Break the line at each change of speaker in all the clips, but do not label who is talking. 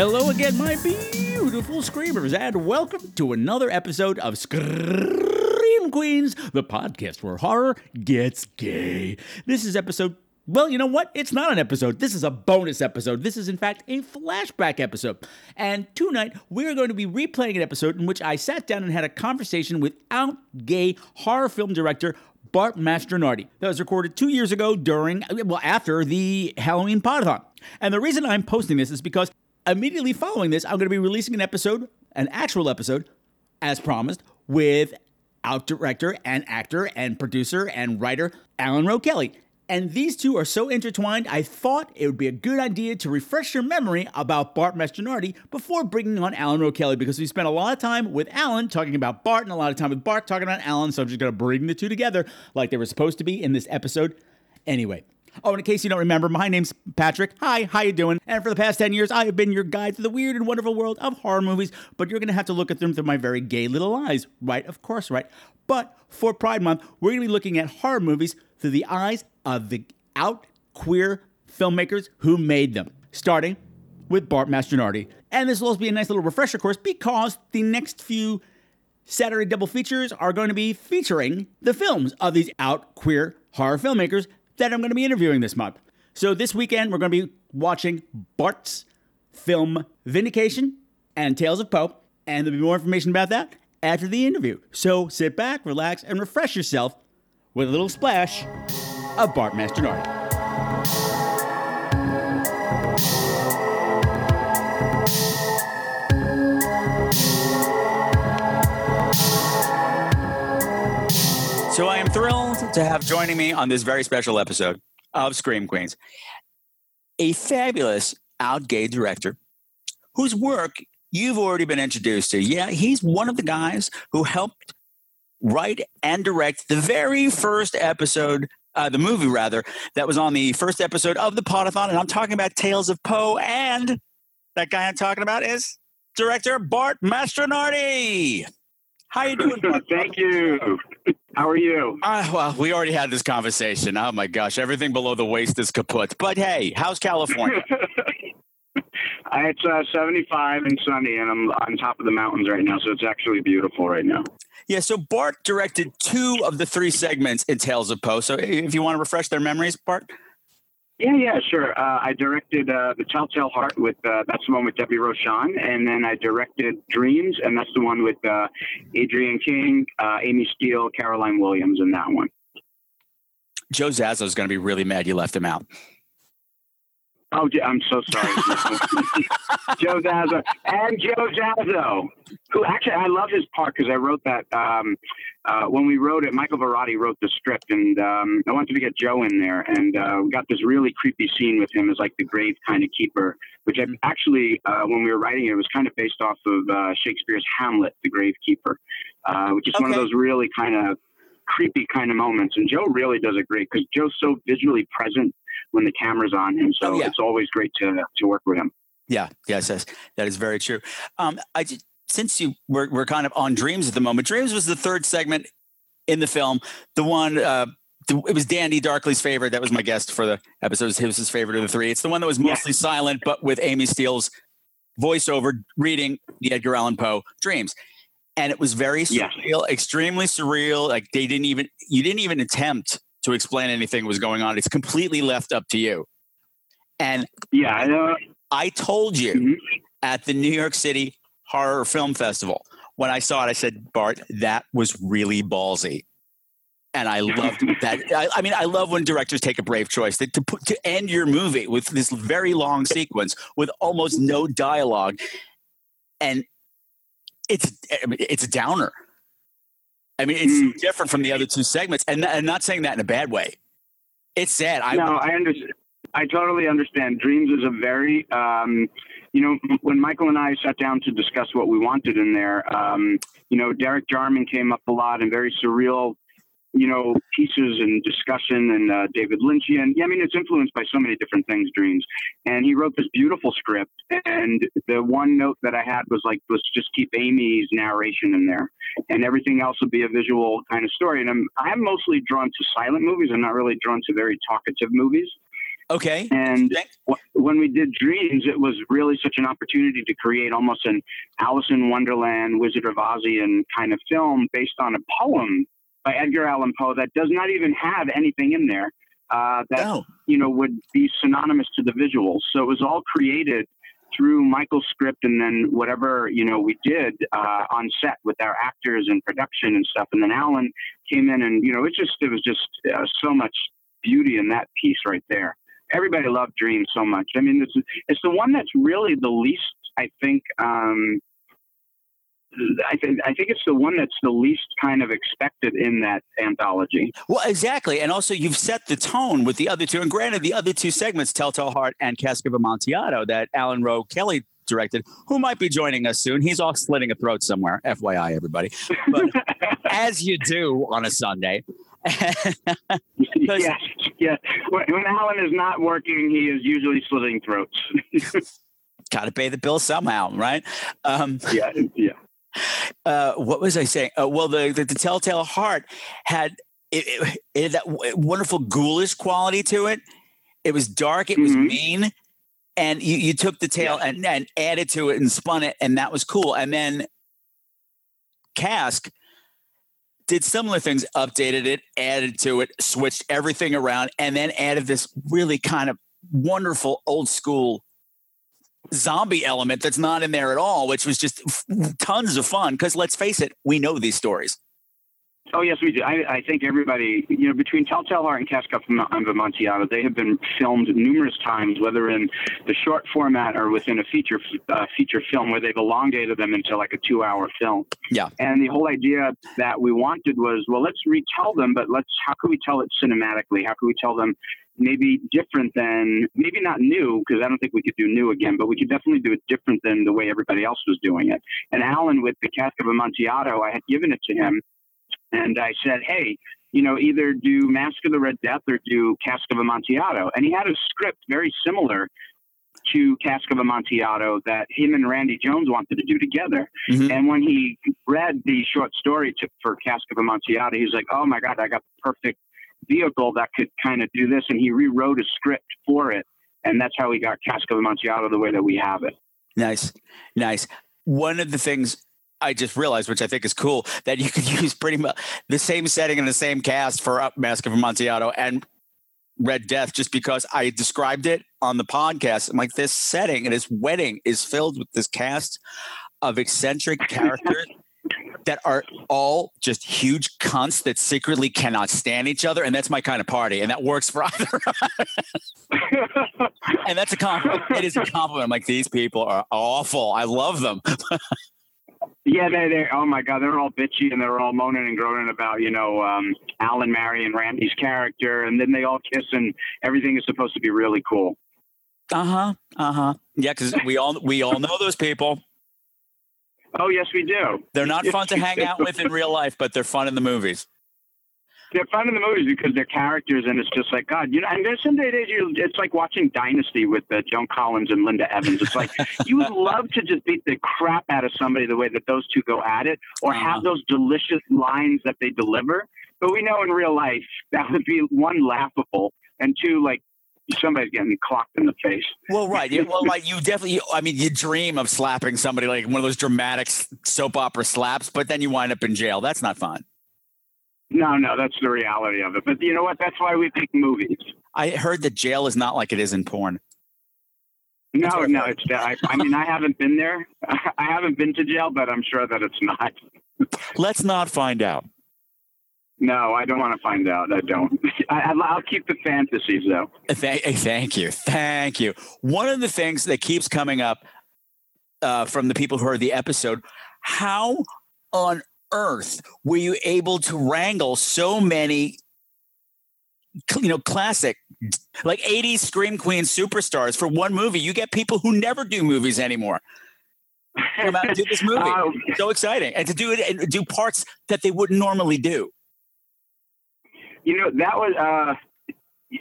Hello again, my beautiful screamers, and welcome to another episode of Scream Queens, the podcast where horror gets gay. This is episode. Well, you know what? It's not an episode. This is a bonus episode. This is, in fact, a flashback episode. And tonight, we're going to be replaying an episode in which I sat down and had a conversation with out gay horror film director Bart Mastronardi. That was recorded two years ago during, well, after the Halloween Podathon. And the reason I'm posting this is because immediately following this, I'm going to be releasing an episode, an actual episode, as promised, with out director and actor and producer and writer Alan Rowe Kelly. And these two are so intertwined, I thought it would be a good idea to refresh your memory about Bart Mastronardi before bringing on Alan Rowe Kelly because we spent a lot of time with Alan talking about Bart and a lot of time with Bart talking about Alan. So I'm just going to bring the two together like they were supposed to be in this episode. Anyway, Oh, and in case you don't remember, my name's Patrick. Hi, how you doing? And for the past 10 years, I have been your guide to the weird and wonderful world of horror movies, but you're going to have to look at them through my very gay little eyes. Right, of course, right. But for Pride Month, we're going to be looking at horror movies through the eyes of the out queer filmmakers who made them, starting with Bart Mastronardi. And this will also be a nice little refresher course because the next few Saturday double features are going to be featuring the films of these out queer horror filmmakers that I'm going to be interviewing this month. So this weekend, we're going to be watching Bart's film Vindication and Tales of Poe, and there'll be more information about that after the interview. So sit back, relax, and refresh yourself with a little splash of Bart Mastronardi. So I am thrilled to have joining me on this very special episode of Scream Queens a fabulous out gay director whose work you've already been introduced to. Yeah, he's one of the guys who helped write and direct the very first episode, uh, the movie rather, that was on the first episode of the Podathon. And I'm talking about Tales of Poe. And that guy I'm talking about is director Bart Mastronardi. How you doing? Bart?
Thank you. How are you?
Uh, well, we already had this conversation. Oh my gosh, everything below the waist is kaput. But hey, how's California?
it's uh, 75 and sunny, and I'm on top of the mountains right now, so it's actually beautiful right now.
yeah, so Bart directed two of the three segments in Tales of Poe. So if you want to refresh their memories, Bart.
Yeah, yeah, sure. Uh, I directed uh, The Telltale Heart with, uh, that's the one with Debbie Rochon, and then I directed Dreams, and that's the one with uh, Adrienne King, uh, Amy Steele, Caroline Williams, and that one.
Joe Zazzo is going to be really mad you left him out.
Oh, I'm so sorry. Joe Zazzo and Joe Zazzo, who actually I love his part because I wrote that um, uh, when we wrote it. Michael Varrati wrote the script, and um, I wanted to get Joe in there, and uh, we got this really creepy scene with him as like the grave kind of keeper, which I actually uh, when we were writing it, it was kind of based off of uh, Shakespeare's Hamlet, the grave keeper, uh, which is one of those really kind of creepy kind of moments. And Joe really does it great because Joe's so visually present when the camera's on him. So
Oh, yeah.
it's always great to to work with him.
Yeah, yes, yes, that is very true. Um, I just, since you we're, we're kind of on Dreams at the moment. Dreams was the third segment in the film. The one uh, the, it was Dandy Darkly's favorite. That was my guest for the episode. It was his favorite of the three. It's the one that was
Yeah.
mostly silent, but with Amy Steele's voiceover reading the Edgar Allan Poe Dreams. And it was very surreal, extremely surreal. Like they didn't even you didn't even attempt to explain anything was going on. It's completely left up to you. And
Yeah, I know.
I told you
Mhm.
at the New York City Horror Film Festival when I saw it, I said, Bart, that was really ballsy. And I loved that. I, I mean, I love when directors take a brave choice that to put to end your movie with this very long sequence with almost no dialogue, and it's it's a downer. I mean, it's
Mm.
different from the other two segments, and, and not saying that in a bad way. It's sad. I
no, I understand. I totally understand. Dreams is a very, um, you know, when Michael and I sat down to discuss what we wanted in there, um, you know, Derek Jarman came up a lot and very surreal, you know, pieces and discussion and uh, David Lynchian. Yeah, I mean, it's influenced by so many different things, Dreams. And he wrote this beautiful script. And the one note that I had was like, let's just keep Amy's narration in there and everything else would be a visual kind of story. And I'm, I'm mostly drawn to silent movies. I'm not really drawn to very talkative movies.
okay.
And when we did Dreams, it was really such an opportunity to create almost an Alice in Wonderland, Wizard of Ozian kind of film based on a poem by Edgar Allan Poe that does not even have anything in there uh, that
No.
you know would be synonymous to the visuals. So it was all created through Michael's script and then whatever you know we did uh, on set with our actors and production and stuff. And then Alan came in and you know it just it was just uh, so much beauty in that piece right there. Everybody loved Dream so much. I mean, it's it's the one that's really the least. I think. Um, I think I think it's the one that's the least kind of expected in that anthology.
Well, exactly. And also, you've set the tone with the other two. And granted, the other two segments, Telltale Heart and Cask of Amontillado, that Alan Rowe Kelly directed, who might be joining us soon. He's off slitting a throat somewhere, FYI, everybody. But as you do on a Sunday.
yes, yes. When, Alan is not working, he is usually slitting throats.
Got to pay the bill somehow, right? Um,
yeah, yeah.
Uh, what was I saying? Uh, well, the, the the Telltale Heart had it, it, it had that wonderful ghoulish quality to it. It was dark. It was
Mhm.
mean, and you you took the tale and, and added to it and spun it, and that was cool. And then Cask did similar things, updated it, added to it, switched everything around, and then added this really kind of wonderful old school zombie element that's not in there at all, which was just tons of fun. Because let's face it, we know these stories.
Oh yes, we do. I, I think everybody, you know, between Telltale Heart and Cask of Amontillado, they have been filmed numerous times, whether in the short format or within a feature uh, feature film, where they've elongated them into like a two-hour film.
Yeah.
And the whole idea that we wanted was, well, let's retell them, but let's how can we tell it cinematically? How can we tell them maybe different than maybe not new because I don't think we could do new again, but we could definitely do it different than the way everybody else was doing it. And Alan, with the Cask of Amontillado, I had given it to him, and I said, hey. You know, either do Mask of the Red Death or do Cask of Amontillado. And he had a script very similar to Cask of Amontillado that him and Randy Jones wanted to do together.
Mhm.
And when he read the short story to, for Cask of Amontillado, he's like, "Oh my God, I got the perfect vehicle that could kind of do this." And he rewrote a script for it, and that's how he got of Amontillado the way that we have it.
Nice, nice. One of the things I just realized, which I think is cool, that you could use pretty much the same setting and the same cast for Up Mask of Amontillado and Red Death, just because I described it on the podcast. I'm like, this setting and this wedding is filled with this cast of eccentric characters that are all just huge cunts that secretly cannot stand each other. And that's my kind of party. And that works for either. and that's a compliment. It is a compliment. I'm like, these people are awful. I love them.
Yeah, they they oh my god, they're all bitchy and they're all moaning and groaning about you know um, Alan marrying Randy's character, and then they all kiss and everything is supposed to be really cool.
Uh huh. Uh huh. Yeah, because we all we all know those people.
Oh yes, we do.
They're not fun to hang out with in real life, but they're fun in the movies.
They're fun in the movies because they're characters, and it's just like God, you know. And there's some days you, it's like watching Dynasty with uh, Joan Collins and Linda Evans. It's like you would love to just beat the crap out of somebody the way that those two go at it, or
Uh-huh.
have those delicious lines that they deliver. But we know in real life that would be one laughable, and two like somebody's getting clocked in the face.
Well, right. Yeah, well, like you definitely. I mean, you dream of slapping somebody like one of those dramatic soap opera slaps, but then you wind up in jail. That's not fun.
No, no, that's the reality of it. But you know what? That's why we make movies.
I heard that jail is not like it is in porn.
No, no, it's. I, I mean, I haven't been there. I haven't been to jail, but I'm sure that it's not.
Let's not find out.
No, I don't want to find out. I don't. I, I'll keep the fantasies though.
Thank, thank you. Thank you. One of the things that keeps coming up uh, from the people who heard the episode, how on earth were you able to wrangle so many you know classic like 80s scream queen superstars for one movie you get people who never do movies anymore come out and do this movie
Uh,
so exciting and to do it and do parts that they wouldn't normally do
You know, that was, uh,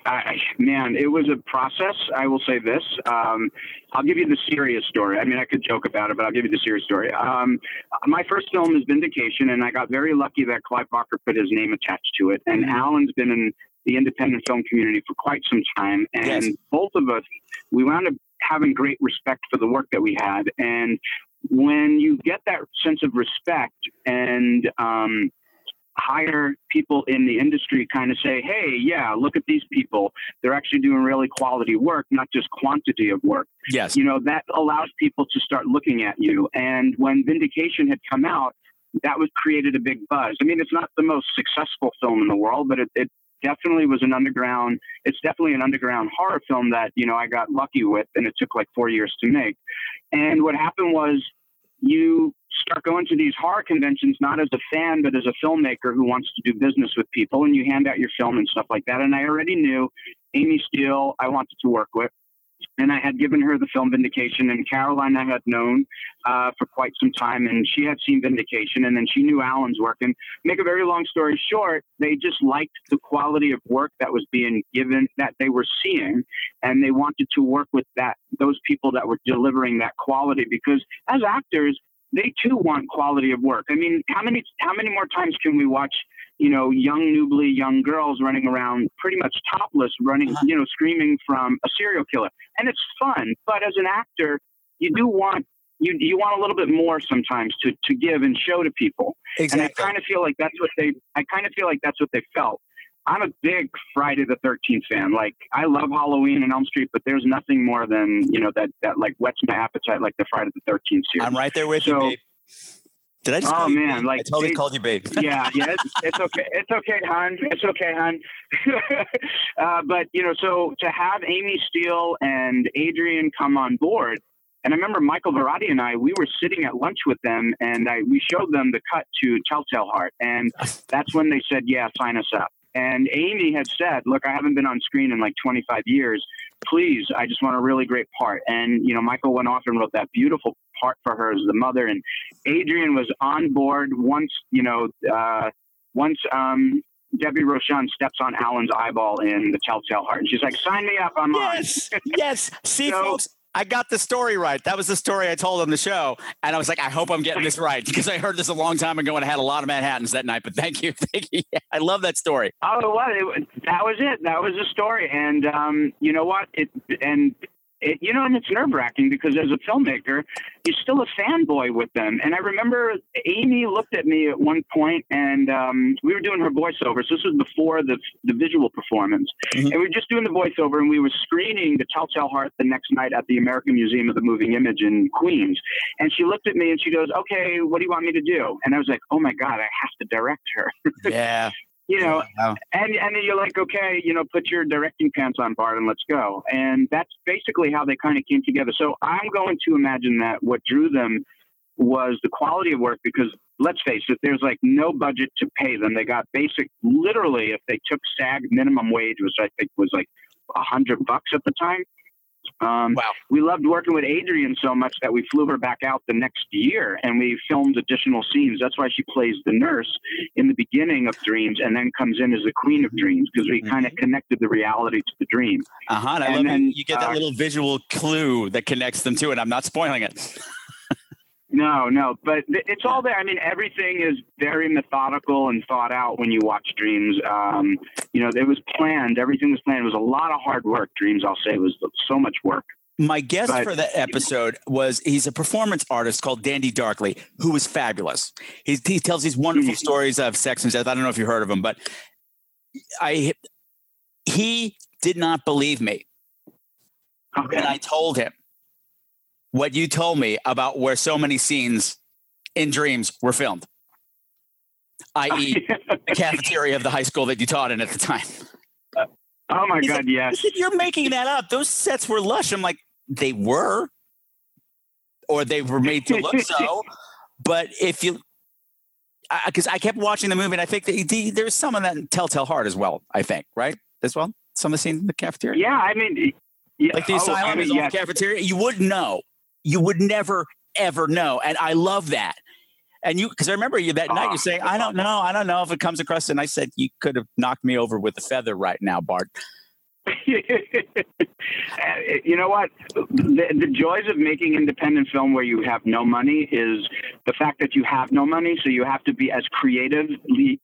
I, man, it was a process. I will say this. Um, I'll give you the serious story. I mean, I could joke about it, but I'll give you the serious story. Um, my first film is Vindication, and I got very lucky that Clive Barker put his name attached to it. And Alan's been in the independent film community for quite some time. And
Yes.
both of us, we wound up having great respect for the work that we had. And when you get that sense of respect and, um, higher people in the industry kind of say, hey, yeah, look at these people. They're actually doing really quality work, not just quantity of work.
yes
You know, that allows people to start looking at you. And when Vindication had come out, that was created a big buzz. I mean, it's not the most successful film in the world, but it, it definitely was an underground, it's definitely an underground horror film that, you know, I got lucky with and it took like four years to make. And what happened was you start going to these horror conventions not as a fan but as a filmmaker who wants to do business with people and you hand out your film and stuff like that. And i already knew amy steele i wanted to work with and i had given her the film vindication and caroline i had known uh, for quite some time and she had seen vindication and then she knew alan's work. And make a very long story short they just liked the quality of work that was being given that they were seeing and they wanted to work with that those people that were delivering that quality. Because as actors they too want quality of work. I mean, how many how many more times can we watch, you know, young newly young girls running around pretty much topless, running,
Uh-huh.
you know, screaming from a serial killer, and it's fun. But as an actor, you do want you you want a little bit more sometimes to to give and show to people. Exactly. And I kind of feel like that's what they I kind of feel like that's what they felt. I'm a big Friday the 13th fan. Like I love Halloween and Elm Street, but there's nothing more than you know that that like whets my appetite like the Friday the 13th series.
i'm right there with you babe did i just
Oh,
call you
man, like,
i totally
they-
called you babe
yeah, yeah, it's, it's okay. It's okay, hon. It's okay, hon. uh, but you know, so to have Amy Steele and Adrienne come on board, and I remember Michael Varrati and I, we were sitting at lunch with them, and I we showed them the cut to Telltale Heart, and that's when they said, "Yeah, sign us up." And Amy had said, "Look, I haven't been on screen in like 25 years. Please, I just want a really great part." And you know, Michael went off and wrote that beautiful part for her as the mother, and Adrienne was on board once, you know, uh, once um, Debbie Rochon steps on Alan's eyeball in the Telltale Heart. And she's like, sign me up, I'm
Yes, yes. See,
So-
folks, I got the story right. That was the story I told on the show, and I was like, I hope I'm getting this right because I heard this a long time ago and I had a lot of Manhattan's that night. But thank you, thank you. I love that story.
Oh? It, was- that was it. That was the story. And um, you know what? It and it, you know, and it's nerve wracking because as a filmmaker, you're still a fanboy with them. And I remember Amy looked at me at one point, and um, we were doing her voiceovers. This was before the the visual performance,
Mhm.
and we were just doing the voiceover, and we were screening the Telltale Heart the next night at the American Museum of the Moving Image in Queens. And she looked at me and she goes, "Okay, what do you want me to do?" And I was like, "Oh my God, I have to direct her."
Yeah.
you know,
Wow.
and and then you're like, okay, you know, put your directing pants on, Bart, and let's go. And that's basically how they kind of came together. So I'm going to imagine that what drew them was the quality of work because let's face it, there's like no budget to pay them. They got basic, literally, if they took SAG minimum wage, which I think was like a hundred bucks at the time. Um,
Wow.
We loved working with Adrienne so much that we flew her back out the next year and we filmed additional scenes. That's why she plays the nurse in the beginning of Dreams and then comes in as the Queen of Dreams because we kind of connected the reality to the dream.
Uh huh. And I
And
love
then,
you. You get that
uh,
little visual clue that connects them to it. I'm not spoiling it.
No, no, but it's all there. I mean, everything is very methodical and thought out when you watch Dreams. Um, you know, it was planned. Everything was planned. It was a lot of hard work. Dreams, I'll say, was so much work.
My guest
But-
for that episode was he's a performance artist called Dandy Darkly, who was fabulous. He's, he tells these wonderful
Mhm.
stories of sex and death. I don't know if you heard of him, but I he did not believe me
Okay.
when I told him what you told me about where so many scenes in Dreams were filmed, i.e., the cafeteria of the high school that you taught in at the time.
Uh, oh my
He's
God,
like,
yes.
You're making that up. Those sets were lush. I'm like, they were, or they were made to look so. But if you, because I, I, kept watching the movie, and I think that the, there's some of that in Telltale Heart as well. I think right as well. Some of the scenes in the cafeteria.
Yeah, I mean, yeah,
like the
oh,
asylum
I mean,
is on the cafeteria. You wouldn't know. You would never ever know, and I love that. And you, because I remember you that night,
Oh,
you're saying, "I don't know, I don't know if it comes across." And I said, "You could have knocked me over with a feather right now, Bart."
Uh, you know what? The, the joys of making independent film where you have no money is the fact that you have no money, so you have to be as creatively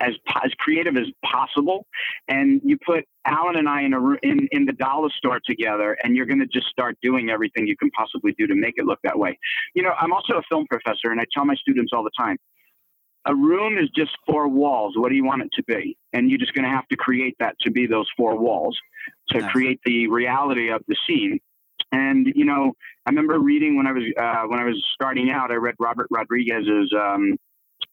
as as creative as possible. And you put Alan and I in a in in the dollar store together, and you're going to just start doing everything you can possibly do to make it look that way. You know, I'm also a film professor, and I tell my students all the time. A room is just four walls. What do you want it to be? And you're just going to have to create that to be those four walls to
Nice.
create the reality of the scene. And you know, I remember reading when I was uh, when I was starting out. I read Robert Rodriguez's um,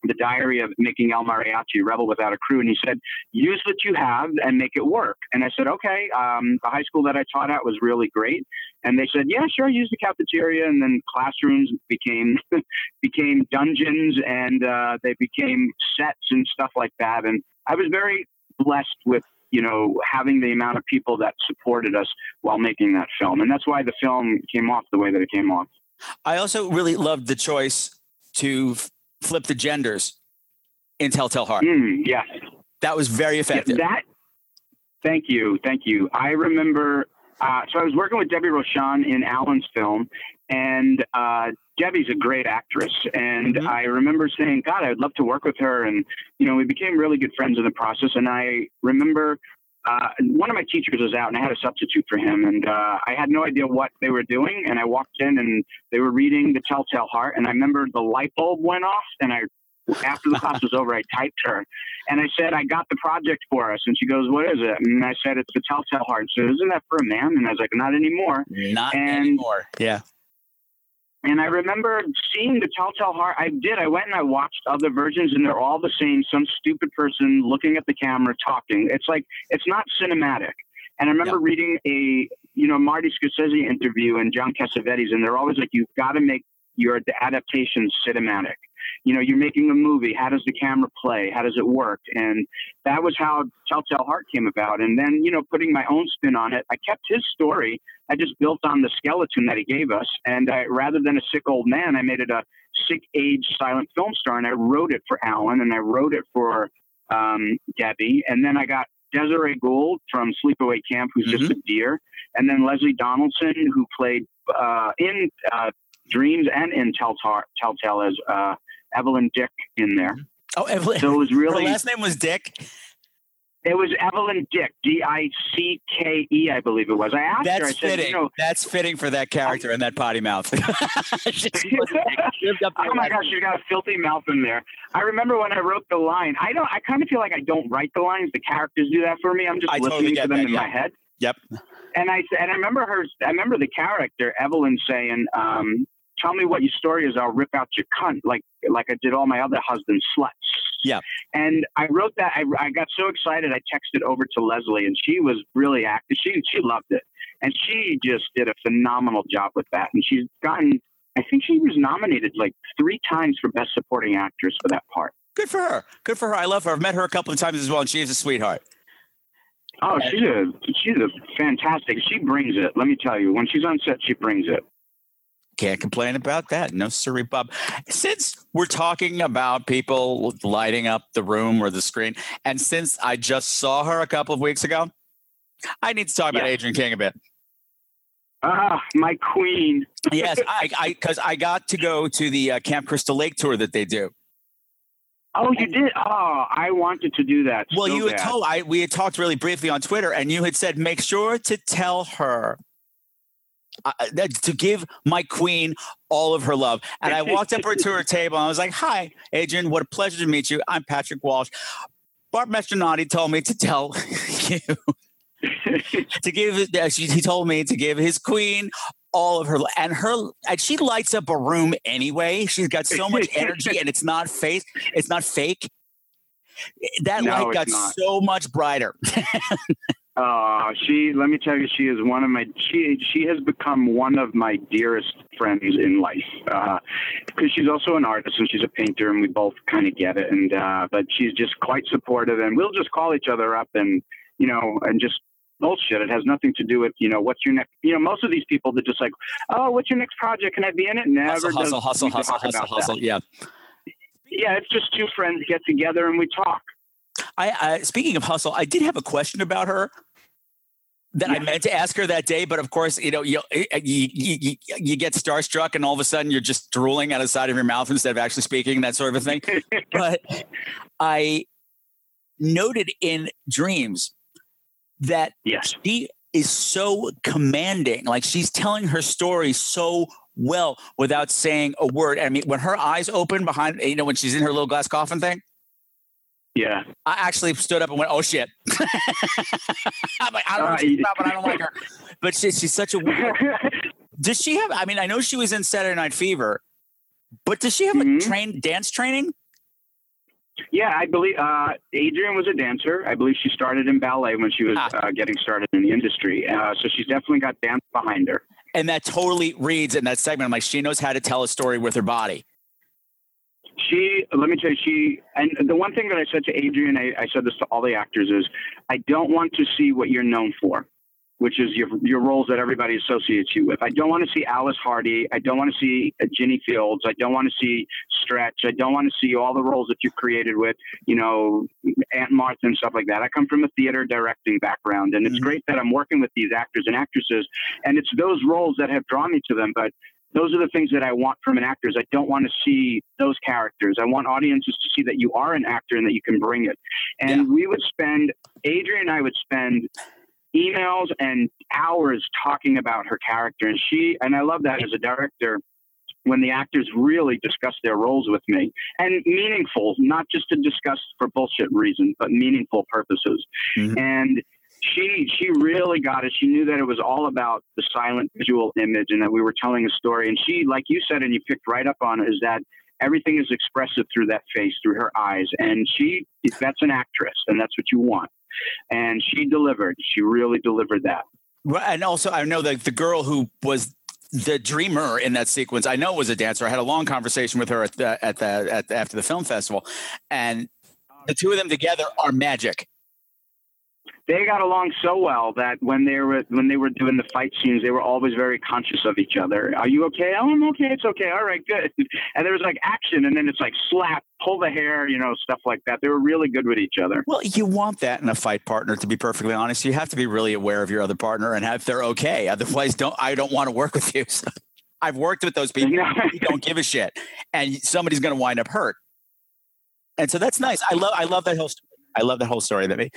"The Diary of Making El Mariachi: Rebel Without a Crew," and he said, "Use what you have and make it work." And I said, "Okay." Um, the high school that I taught at was really great, and they said, "Yeah, sure, use the cafeteria." And then classrooms became became dungeons, and uh, they became sets and stuff like that. And I was very blessed with you know having the amount of people that supported us while making that film, and that's why the film came off the way that it came off.
I also really loved the choice to flip the genders in Telltale Heart.
Mm, yes.
That was very effective.
That. Thank you, thank you. I remember. Uh, so I was working with Debbie Rochon in Alan's film, and uh, Debbie's a great actress. And
Mhm.
I remember saying, "God, I'd love to work with her." And you know, we became really good friends in the process. And I remember. Uh, one of my teachers was out and I had a substitute for him and uh, I had no idea what they were doing and I walked in and they were reading the Telltale Heart and I remember the light bulb went off and I after the class was over I typed her and I said, I got the project for us. And she goes, What is it? And I said, It's the Telltale Heart. So Isn't that for a man? And I was like, Not anymore.
Not
And-
anymore. Yeah.
And I remember seeing the Telltale Heart. I did. I went and I watched other versions, and they're all the same. Some stupid person looking at the camera talking. It's like, it's not cinematic. And I remember reading a, you know, Marty Scorsese interview and John Cassavetes, and they're always like, You've got to make your adaptation cinematic. You know, you're making a movie. How does the camera play? How does it work? And that was how Telltale Heart came about. And then, you know, putting my own spin on it, I kept his story. I just built on the skeleton that he gave us. And I, rather than a sick old man, I made it a sick age silent film star. And I wrote it for Alan and I wrote it for um, Debbie. And then I got Desiree Gould from Sleepaway Camp, who's just a deer. And then Lesleh Donaldson, who played uh, in uh, Dreams and in Telltale, Telltale as uh, Evelyn Dick in there.
Oh, Evelyn.
So it was
Her
really
last name was Dick.
it was Evelyn Dick, D I C K E, I believe it was. I asked her, I
That's
said,
fitting.
you know,
That's fitting for that character and that potty mouth. She was lived up to
oh my gosh, she's got a filthy mouth in there. I remember when I wrote the line. I don't. I kind of feel like I don't write the lines. The characters do that for me. I'm just
I
listening
get
to them
that,
in
yeah.
my head.
Yep.
And I and I remember her. I remember the character Evelyn saying, um, "Tell me what your story is. I'll rip out your cunt like like I did all my other husbands sluts."
Yeah.
And I wrote that. I, I got so excited. I texted over to Lesleh, and she was really active. She she loved it, and she just did a phenomenal job with that. And she's gotten. I think she was nominated like three times for Best Supporting Actress for that part.
Good for her. Good for her. I love her. I've met her a couple of times as well, and she is a sweetheart.
Oh, she's a she's a fantastic. She brings it. Let me tell you, when she's on set, she brings it.
Can't complain about that. No, sorry, Bob. Since we're talking about people lighting up the room or the screen, and since I just saw her a couple of weeks ago, I need to talk about Adrienne King a bit.
Ah, my queen.
Yes, I, I, because I got to go to the uh, Camp Crystal Lake tour that they do.
Oh, you did. Oh, I wanted to do that.
Well,
so
you had
bad.
told I we had talked really briefly on Twitter, and you had said make sure to tell her uh, to give my queen all of her love. And I walked up her to her table, and I was like, "Hi, Adrienne. What a pleasure to meet you. I'm Patrick Walsh. Bart Mastronardi told me to tell you to give. Uh, she, he told me to give his queen." All of her and her, and she lights up a room anyway. She's got so much energy, and it's not fake. It's not fake. That
No,
light got
not.
so much brighter.
Uh, she, let me tell you, she is one of my, she, she has become one of my dearest friends in life. Uh, cause she's also an artist and she's a painter and we both kind of get it. And, uh, but she's just quite supportive and we'll just call each other up and, you know, and just bullshit. It has nothing to do with, you know, what's your next, you know, most of these people that just like, oh, what's your next project? Can I be in it? Never
Hustle, hustle, hustle, hustle, hustle, hustle. Yeah.
Yeah. It's just two friends get together and we talk.
I, I speaking of hustle, I did have a question about her that I meant to ask her that day, but of course, you know, you, eh, eh, you you you you get starstruck, and all of a sudden you're just drooling out of the side of your mouth instead of actually speaking, that sort of a thing. but I noted in dreams that
Yes.
she is so commanding, like she's telling her story so well without saying a word. I mean, when her eyes open behind, you know, when she's in her little glass coffin thing.
Yeah.
I actually stood up and went, "Oh shit!" I'm like, I don't know what she's about, but I don't like her. But she, she's such a weird. Does she have? I mean, I know she was in Saturday Night Fever, but does she have
Mhm.
like train dance training?
Yeah, I believe uh, Adrienne was a dancer. I believe she started in ballet when she was
Ah.
uh, getting started in the industry. Uh, so she's definitely got dance behind her.
And that totally reads in that segment. I'm like, she knows how to tell a story with her body.
She, let me tell you, she, and the one thing that I said to Adrienne, I, I said this to all the actors, is I don't want to see what you're known for, which is your your roles that everybody associates you with. I don't want to see Alice Hardy. I don't want to see uh, Ginny Fields. I don't want to see Stretch. I don't want to see all the roles that you've created with, you know, Aunt Martha and stuff like that. I come from a theater directing background, and it's
Mhm.
great that I'm working with these actors and actresses, and it's those roles that have drawn me to them. But those are the things that I want from an actor. Is I don't want to see those characters. I want audiences to see that you are an actor and that you can bring it. And
Yeah.
we would spend, Adrienne and I would spend emails and hours talking about her character. And she, and I love that as a director, when the actors really discuss their roles with me and meaningful, not just to discuss for bullshit reasons, but meaningful purposes.
Mhm.
And she she really got it. She knew that it was all about the silent visual image and that we were telling a story. And she, like you said, and you picked right up on is that everything is expressive through that face, through her eyes. And she that's an actress and that's what you want. And she delivered. She really delivered that.
Well, And also, I know that the girl who was the dreamer in that sequence, I know was a dancer. I had a long conversation with her at the at the at after the film festival, and the two of them together are magic.
They got along so well that when they were when they were doing the fight scenes, they were always very conscious of each other. Are you okay? Oh, I'm okay. It's okay. All right, good. And there was like action, and then it's like slap, pull the hair, you know, stuff like that. They were really good with each other.
Well, you want that in a fight partner. To be perfectly honest, you have to be really aware of your other partner and have they're okay. Otherwise, don't I don't want to work with you. So I've worked with those people. who don't give a shit, and somebody's going to wind up hurt. And so that's nice. I love I love that whole story. I love that whole story. That me.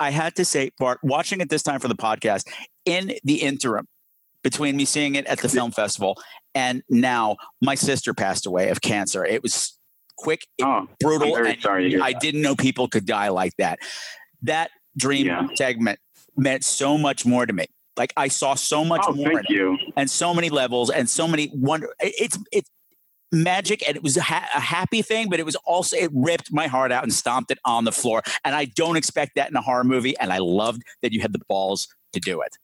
I had to say, Bart, watching it this time for the podcast, in the interim between me seeing it at the film festival and now, my sister passed away of cancer. It was quick, it
Oh,
brutal. And
sorry to hear
I didn't know people could die like that. That dream
Yeah.
segment meant so much more to me. Like I saw so much
oh,
more
thank you.
and so many levels and so many wonder. It's it's magic and it was a, ha- a happy thing, but it was also it ripped my heart out and stomped it on the floor. And I don't expect that in a horror movie. And I loved that you had the balls to do it.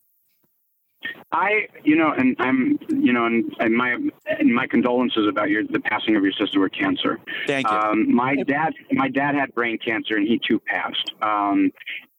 I, you know, and I'm, you know, and, and my and my condolences about your the passing of your sister with cancer.
Thank you.
Um, my dad, my dad had brain cancer, and he too passed. Um,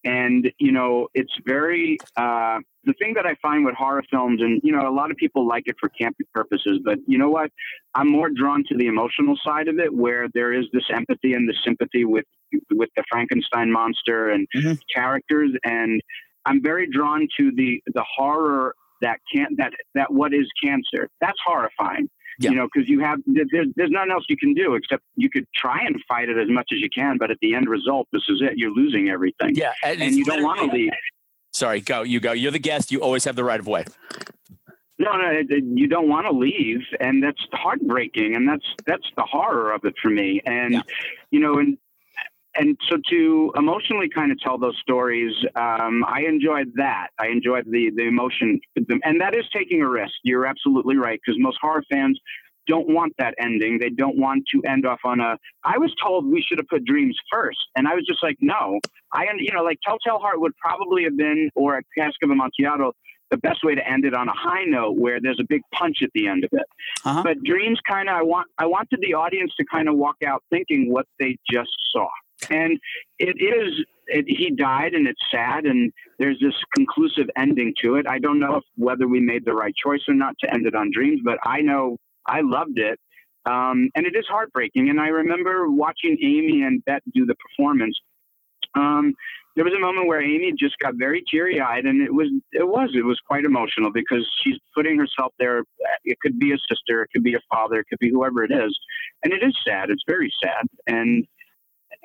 and you know, it's very uh, the thing that I find with horror films, and you know, a lot of people like it for campy purposes, but you know what? I'm more drawn to the emotional side of it, where there is this empathy and the sympathy with with the Frankenstein monster and
Mhm.
characters, and I'm very drawn to the the horror that can that that what is cancer. That's horrifying.
Yeah.
You know, because you have there's, there's nothing else you can do except you could try and fight it as much as you can, but at the end result, this is it. You're losing everything,
yeah. And,
and you don't want to leave.
Sorry, go. You go. You're the guest. You always have the right of way.
No, no, you don't want to leave, and that's heartbreaking, and that's that's the horror of it for me. And
Yeah.
you know, and and so to emotionally kind of tell those stories, um, I enjoyed that. I enjoyed the the emotion, and that is taking a risk. You're absolutely right, because most horror fans don't want that ending. They don't want to end off on a. I was told we should have put Dreams first, and I was just like, no. I, you know, like Telltale Heart would probably have been, or a Cask of Amontillado, the best way to end it on a high note where there's a big punch at the end of it.
Uh-huh.
But Dreams kind of, I want, I wanted the audience to kind of walk out thinking what they just saw, and it is. It, he died, and it's sad, and there's this conclusive ending to it. I don't know if whether we made the right choice or not to end it on Dreams, but I know I loved it. Um, and it is heartbreaking. And I remember watching Amy and Bette do the performance. Um, there was a moment where Amy just got very teary eyed, and it was it was it was quite emotional because she's putting herself there. It could be a sister, it could be a father, it could be whoever it is, and it is sad. It's very sad. And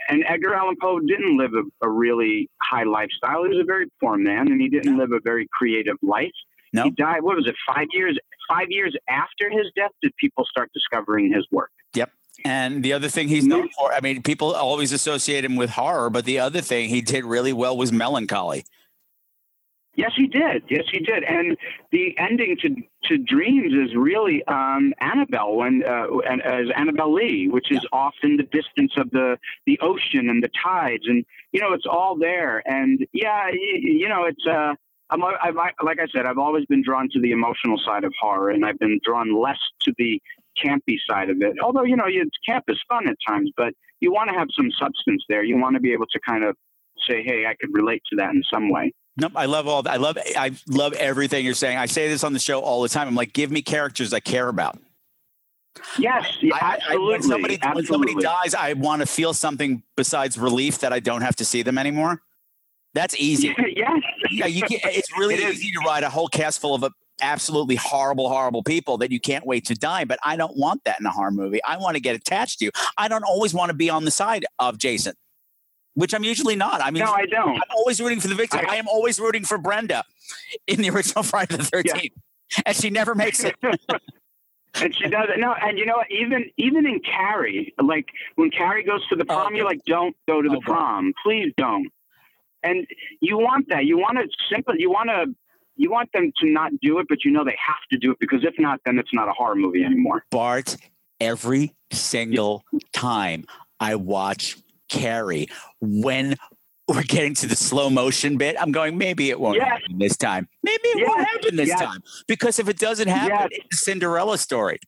and Edgar Allan Poe didn't live a, a really high lifestyle. He was a very poor man, and he didn't live a very creative life.
No.
He died. What was it? Five years. Five years after his death, did people start discovering his work? Yep.
And the other thing he's known for, I mean, people always associate him with horror, but the other thing he did really well was melancholy.
Yes, he did. Yes, he did. And the ending to to Dreams is really um, Annabelle when uh, and, as Annabel Lee, which is off in the distance of the the ocean and the tides, and you know it's all there. And yeah, you, you know it's. Uh, I'm, I've, like I said, I've always been drawn to the emotional side of horror, and I've been drawn less to the campy side of it. Although you know, you, camp is fun at times, but you want to have some substance there. You want to be able to kind of say, "Hey, I could relate to that in some way."
Nope, I love all that. I love I love everything you're saying. I say this on the show all the time. I'm like, give me characters I care about.
Yes, yeah,
I- I-
absolutely.
when somebody when somebody dies, I want to feel something besides relief that I don't have to see them anymore. That's easy.
yes,
yeah, you can, it's really
It
easy to write a whole cast full of uh, absolutely horrible, horrible people that you can't wait to die. But I don't want that in a horror movie. I want to get attached to you. I don't always want to be on the side of Jason, which I'm usually not. I mean,
no, I don't.
I'm always rooting for the victim.
I-
I, am always rooting for Brenda in the original Friday the Thirteenth, and she never makes it.
and she does it. No, and you know, what? even even in Carrie, like when Carrie goes to the
Oh,
prom, you're like, don't go to the
Oh, God.
prom, please don't. And you want that. You want to simple. You want to. You want them to not do it, but you know they have to do it because if not, then it's not a horror movie anymore.
Bart, every single time I watch Carrie, when we're getting to the slow motion bit, I'm going, maybe it won't
Yes.
happen this time. Maybe it won't happen this
Yes.
time. Because if it doesn't happen,
Yes.
it's a Cinderella story.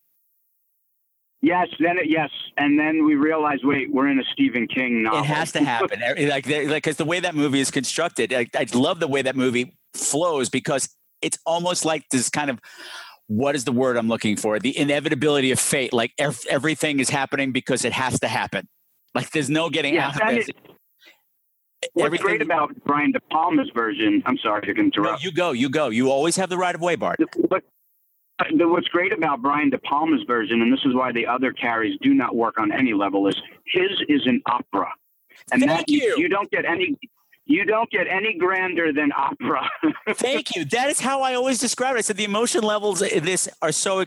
Yes, then it, yes, and then we realize, wait, we're in a Stephen King novel.
It has to happen. Like, like, because the way that movie is constructed, I, I love the way that movie flows because it's almost like this kind of what is the word I'm looking for? The inevitability of fate. Like ev- everything is happening because it has to happen. Like there's no getting
Yeah,
out of
it- What's
Everything-
great about Brian De Palma's version? I'm sorry to
No,
interrupt.
you go, you go. You always have the right of way, Bart.
What, what's great about Brian De Palma's version, and this is why the other carries do not work on any level, is his is an opera, and
Thank
that
you.
you don't get any. You don't get any grander than opera.
Thank you. That is how I always describe it. I said the emotion levels in this are so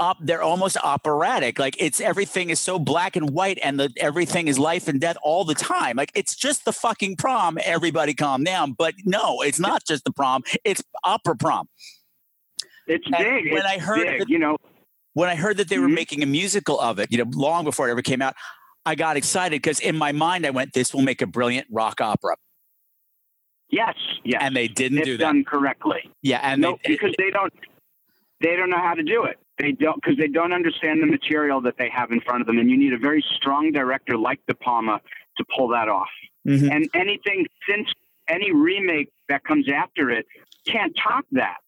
up they're almost operatic like it's everything is so black and white and the everything is life and death all the time like it's just the fucking prom everybody calm down but no it's not just the prom it's opera prom
it's
And
big.
when
it's
I heard
big,
it-
you know,
when i heard that they were
Mhm.
making a musical of it you know long before it ever came out i got excited because in my mind i went this will make a brilliant rock opera
yes, yes,
and they didn't
it's
do that
done correctly.
yeah and
no,
they,
because they don't. They don't know how to do it. They don't because they don't understand the material that they have in front of them, and you need a very strong director like De Palma to pull that off.
Mhm.
And anything since any remake that comes after it can't top that.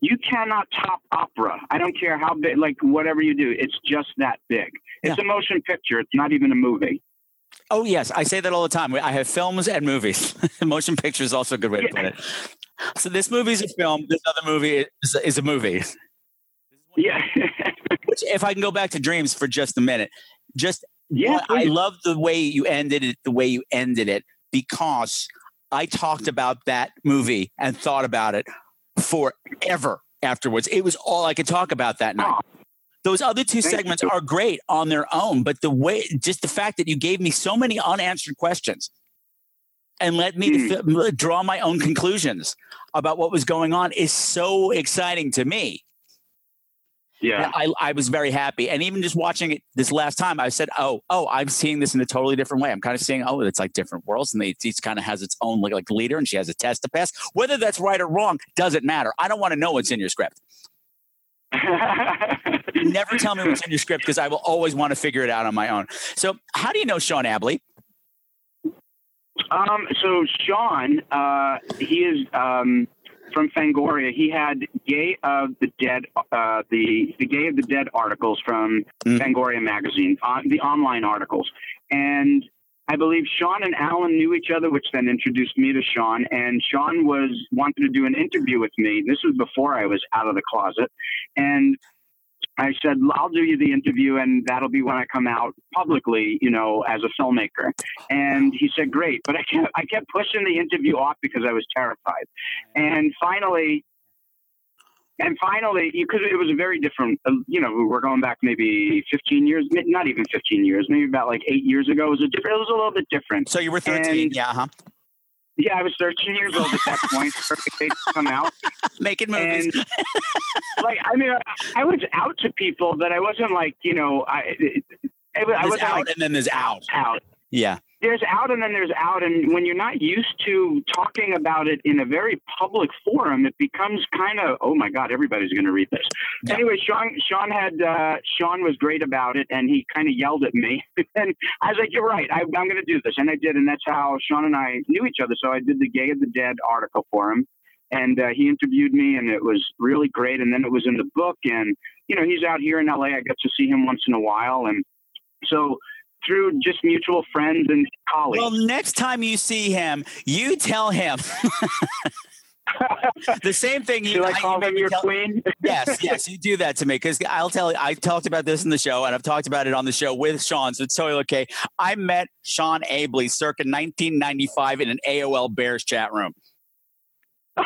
You cannot top opera. I don't care how big, like whatever you do, it's just that big. It's a motion picture. It's not even a movie.
Oh yes, I say that all the time. I have films and movies. Motion picture is also a good way to put it. So this movie is a film. This other movie is, is a movie.
Yeah.
Which, if I can go back to Dreams for just a minute, just
yeah.
I love the way you ended it. The way you ended it because I talked about that movie and thought about it forever afterwards. It was all I could talk about that night. Those other two
Thank
segments
you.
are great on their own, but the way, just the fact that you gave me so many unanswered questions and let me
hmm.
f- draw my own conclusions about what was going on is so exciting to me.
Yeah.
I, I was very happy. And even just watching it this last time, I said, oh, oh, I'm seeing this in a totally different way. I'm kind of seeing, oh, it's like different worlds. And they, each kind of has its own like, like leader and she has a test to pass. Whether that's right or wrong doesn't matter. I don't want to know what's in your script. Never tell me what's in your script because I will always want to figure it out on my own. So, how do you know Sean Abley?
Um, so Sean, uh, he is um, from Fangoria. He had Gay of the Dead, uh, the the Gay of the Dead articles from
Mm.
Fangoria magazine, on the online articles, and I believe Sean and Alan knew each other, which then introduced me to Sean. And Sean was wanted to do an interview with me. This was before I was out of the closet, and I said, I'll do you the interview and that'll be when I come out publicly, you know, as a filmmaker. And he said, great. But I kept, I kept pushing the interview off because I was terrified. And finally, and finally, because it was a very different, uh, you know, we're going back maybe 15 years, not even 15 years, maybe about like eight years ago. It was a different, it was a little bit different.
So you were 13.
And-
yeah, huh?
Yeah, I was 13 years old at that point. Perfect age to come out.
Making movies.
And like, I mean, I, I was out to people, but I wasn't like, you know, I, it, it, I wasn't
out
like
and then there's out.
out.
Yeah.
There's out and then there's out, and when you're not used to talking about it in a very public forum, it becomes kind of, oh my God, everybody's going to read this.
Yeah.
Anyway, Sean, Sean had, uh, Sean was great about it, and he kind of yelled at me, and I was like, you're right, I, I'm going to do this, and I did, and that's how Sean and I knew each other. So I did the Gay of the Dead article for him, and uh, he interviewed me, and it was really great. And then it was in the book, and you know, he's out here in LA. I get to see him once in a while, and so through just mutual friends and colleagues.
Well, next time you see him, you tell him the same thing you,
Should I call him your
tell-
queen?
yes, yes, you do that to me because I'll tell you. I talked about this in the show, and I've talked about it on the show with Sean, so it's totally okay. I met Sean Abley circa 1995 in an AOL Bears chat room,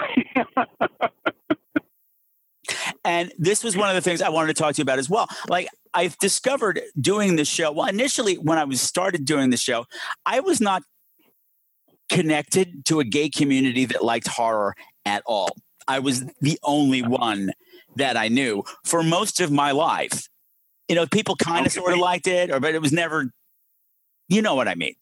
and this was one of the things I wanted to talk to you about as well. Like I've discovered doing the show. Well, initially when I was started doing the show, I was not connected to a gay community that liked horror at all. I was the only one that I knew for most of my life. You know, people kind of
Okay.
sort of liked it, or but it was never. You know what I mean?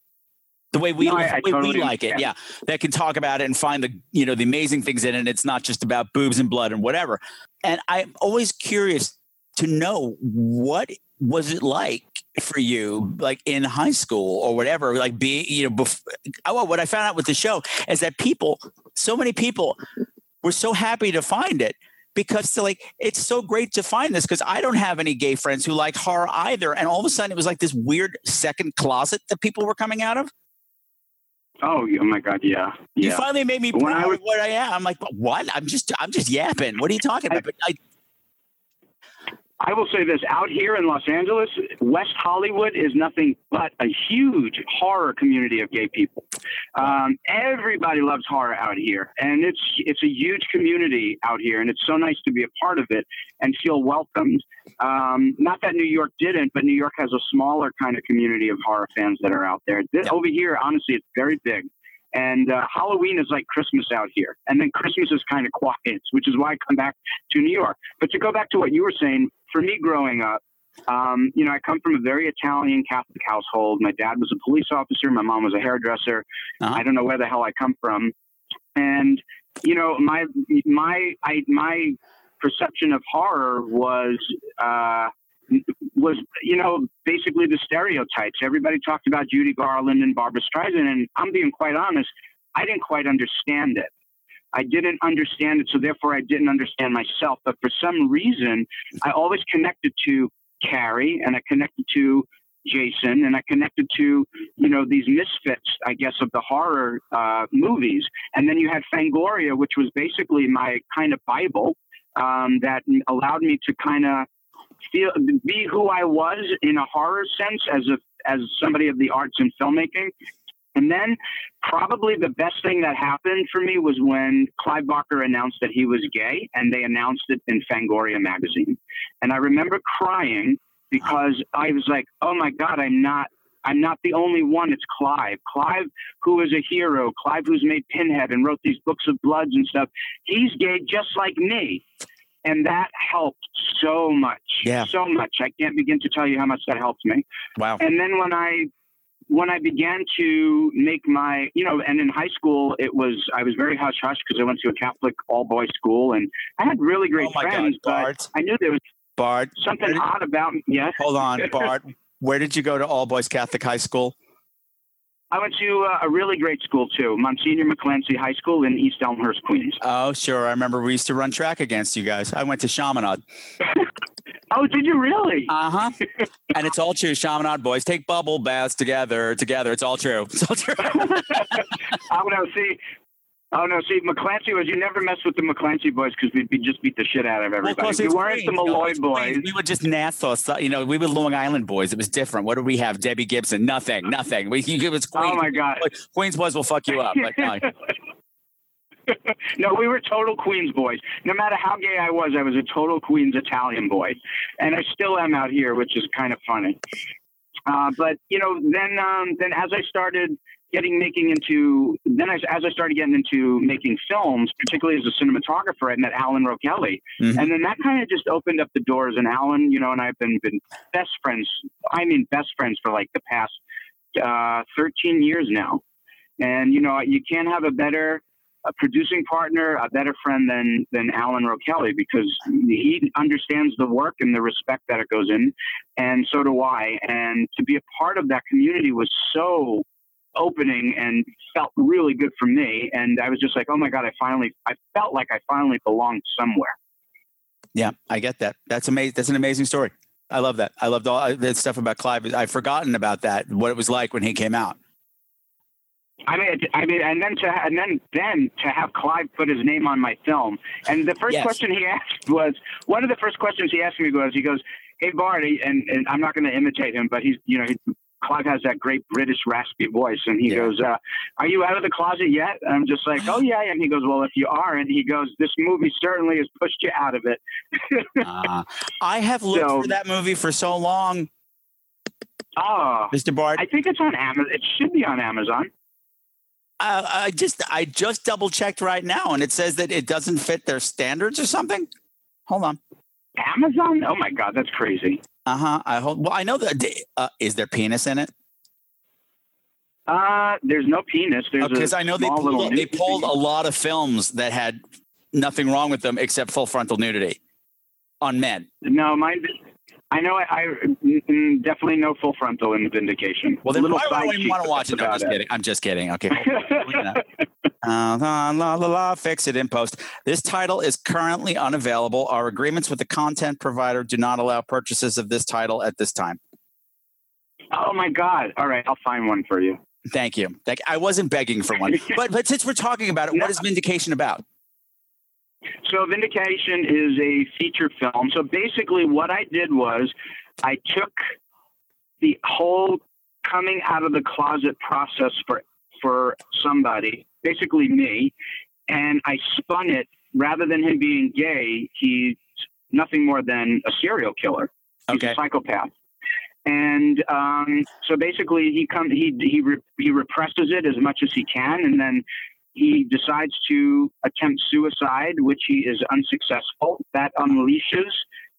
The way we,
No, I- I
the way we
totally
like it, yeah. That can talk about it and find the you know the amazing things in it. It's not just about boobs and blood and whatever. And I'm always curious to know what was it like for you, like in high school or whatever, like be you know. Bef- oh, what I found out with the show is that people, so many people, were so happy to find it because they're like it's so great to find this because I don't have any gay friends who like horror either, and all of a sudden it was like this weird second closet that people were coming out of.
Oh, oh my God, yeah,
You finally made me proud
I was-
of what I am. I'm like, what? I'm just, I'm just yapping. What are you talking about? But I,
I will say this: out here in Los Angeles, West Hollywood is nothing but a huge horror community of gay people. Um, everybody loves horror out here, and it's it's a huge community out here, and it's so nice to be a part of it and feel welcomed. Um, not that New York didn't, but New York has a smaller kind of community of horror fans that are out there. This,
Yeah.
Over here, honestly, it's very big. And uh, Halloween is like Christmas out here, and then Christmas is kind of quiet, which is why I come back to New York. But to go back to what you were saying, for me growing up, um, you know, I come from a very Italian Catholic household. My dad was a police officer. My mom was a hairdresser.
Uh-huh.
I don't know where the hell I come from. And, you know, my, my, I, my perception of horror was, uh, was, you know, basically the stereotypes. Everybody talked about Judy Garland and Barbra Streisand. And I'm being quite honest, I didn't quite understand it. I didn't understand it, so therefore I didn't understand myself. But for some reason, I always connected to Carrie and I connected to Jason and I connected to, you know, these misfits, I guess, of the horror uh, movies. And then you had Fangoria, which was basically my kind of Bible um, that allowed me to kind of feel be who I was in a horror sense as a as somebody of the arts and filmmaking. And then probably the best thing that happened for me was when Clive Barker announced that he was gay and they announced it in Fangoria magazine. And I remember crying because I was like, "Oh my god, I'm not I'm not the only one. It's Clive. Clive, who is a hero. Clive, who's made Pinhead and wrote these books of bloods and stuff. He's gay just like me. And that helped so much.
Yeah.
so much. I can't begin to tell you how much that helped me.
Wow.
And then when I when I began to make my, you know, and in high school it was I was very hush hush because I went to a Catholic all boys school and I had really great
Oh my God,
friends,
Bart.
but I knew there was
Bart,
something
did-
odd about me. Yes.
hold on, Bart. Where did you go to all boys Catholic high school?
I went to uh, a really great school too, Monsignor McClancy High School in East Elmhurst, Queens.
Oh, sure. I remember we used to run track against you guys. I went to Chaminade.
Oh, did you really?
Uh huh. and it's all true. Chaminade boys take bubble baths together. Together, it's all true. It's all true.
oh no, see, oh no, see, McClancy was you never mess with the McClancy boys because we'd be, just beat the shit out of
Well,
everybody.
plus
we weren't the
Queens, you know, Molloy
boys.
Queens. We were just Nassau. so- You know, we were Long Island boys. It was different. What did we have? Debbie Gibson. Nothing. Nothing. We you, it was Queens.
Oh my god.
Queens boys will fuck you up. No.
no, we were total Queens boys. No matter how gay I was, I was a total Queens Italian boy, and I still am out here, which is kind of funny. Uh, but you know, then um, then as I started getting making into then I, as I started getting into making films, particularly as a cinematographer, I met Alan Rowe Kelly,
Mhm.
and then that kind of just opened up the doors. And Alan, you know, and I've been been best friends. I mean, best friends for like the past uh, 13 years now. And you know, you can't have a better a producing partner, a better friend than than Alan Rowe Kelly because he understands the work and the respect that it goes in, and so do I. And to be a part of that community was so opening and felt really good for me. And I was just like, oh my god, I finally, I felt like I finally belonged somewhere.
Yeah, I get that. That's amazing. That's an amazing story. I love that. I loved all uh, that stuff about Clive. I've forgotten about that. What it was like when he came out.
I mean, I mean, and then to and then then to have Clive put his name on my film, and the first
Yes.
question he asked was one of the first questions he asked me was he goes, "Hey Bart," and, and I'm not going to imitate him, but he's you know he, Clive has that great British raspy voice, and he
Yeah.
goes, uh, "Are you out of the closet yet?" And I'm just like, "Oh yeah," and he goes, "Well, if you are," and he goes, "This movie certainly has pushed you out of it."
Uh, I have looked
So-
for that movie for so long,
Oh,
Mr. Bart.
I think it's on Amazon. It should be on Amazon.
Uh, I just I just double checked right now, and it says that it doesn't fit their standards or something. Hold on.
Amazon? Oh my God, that's crazy.
Uh huh. I hold. Well, I know that. Uh, is there penis in it?
Uh, there's no penis. There's
Because I know they pulled, they pulled a lot of films that had nothing wrong with them except full frontal nudity on men.
No, mine. I know. I, I mm, definitely no full frontal in Vindication.
Well, then
Little
why would I even want to watch it? No, I'm just kidding. I'm just kidding. Okay. Uh, la, la, la, la, fix it in post. This title is currently unavailable. Our agreements with the content provider do not allow purchases of this title at this time.
Oh my God! All right, I'll find one for you.
Thank you. Thank, I wasn't begging for one, but but since we're talking about it, what is Vindication about?
So Vindication is a feature film. So basically, what I did was I took the whole coming out of the closet process for for somebody, basically me, and I spun it rather than him being gay. He's nothing more than a serial killer. He's
Okay.
a psychopath. And um, so basically, he come he he re, he represses it as much as he can, and then he decides to attempt suicide, which he is unsuccessful. That unleashes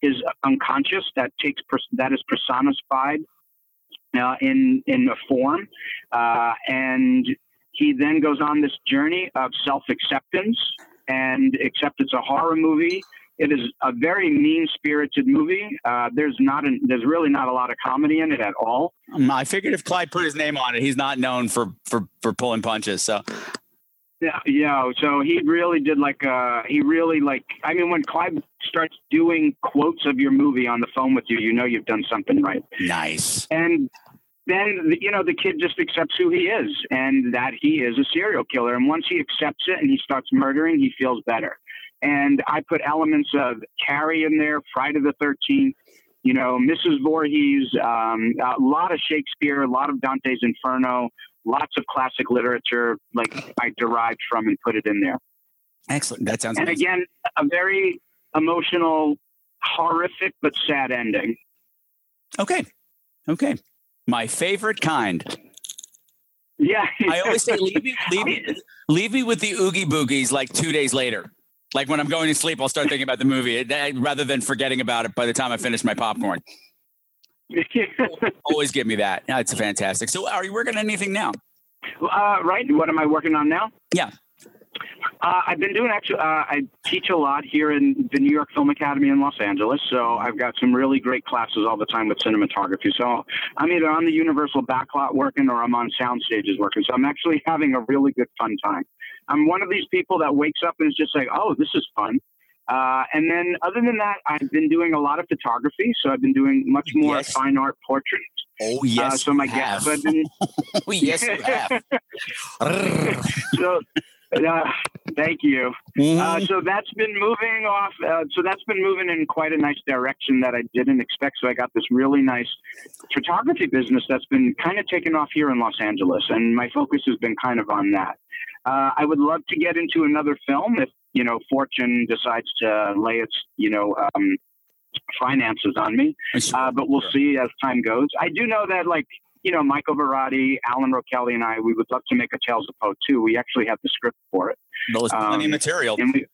his unconscious. That takes that is personified uh, in in a form, uh, and he then goes on this journey of self acceptance. And except it's a horror movie, it is a very mean spirited movie. Uh, there's not an, there's really not a lot of comedy in it at all.
Um, I figured if Clive put his name on it, he's not known for for for pulling punches. So
Yeah, yeah. So he really did like uh he really like I mean when Clive starts doing quotes of your movie on the phone with you, you know you've done something right.
nice.
And then you know the kid just accepts who he is and that he is a serial killer and once he accepts it and he starts murdering, he feels better. And I put elements of Carrie in there, Friday the 13th, you know, Mrs. Voorhees, um, a lot of Shakespeare, a lot of Dante's Inferno, lots of classic literature like I derived from and put it in there.
Excellent. That sounds
And
amazing.
again, a very emotional, horrific but sad ending.
Okay. Okay. My favorite kind.
Yeah,
I always say leave me, leave me, leave me with the oogie boogies like two days later. Like when I'm going to sleep, I'll start thinking about the movie eh, rather than forgetting about it by the time I finish my popcorn. Always give me that. That's fantastic. So, are you working on anything now?
uh, right. What am I working on now?
Yeah.
Uh, I've been doing actually. Uh, I teach a lot here in the New York Film Academy in Los Angeles, so I've got some really great classes all the time with cinematography. So I'm either on the Universal backlot working or I'm on sound stages working. So I'm actually having a really good fun time. I'm one of these people that wakes up and is just like, "Oh, this is fun." Uh, and then, other than that, I've been doing a lot of photography. So I've been doing much more
Yes.
fine art portraits.
Oh yes.
Uh, so my guess,
have.
then,
oh, yes, you have.
so uh, thank you. Uh, so that's been moving off. Uh, so that's been moving in quite a nice direction that I didn't expect. So I got this really nice photography business that's been kind of taken off here in Los Angeles, and my focus has been kind of on that. Uh, I would love to get into another film if you know Fortune decides to lay its you know um, finances on me. Uh, but we'll see as time goes. I do know that, like, you know, Michael Varrati, Alan Rowe Kelly, and I, we would love to make a Tales of Poe too. We actually have the script for it.
There's plenty of
um,
material.
And we,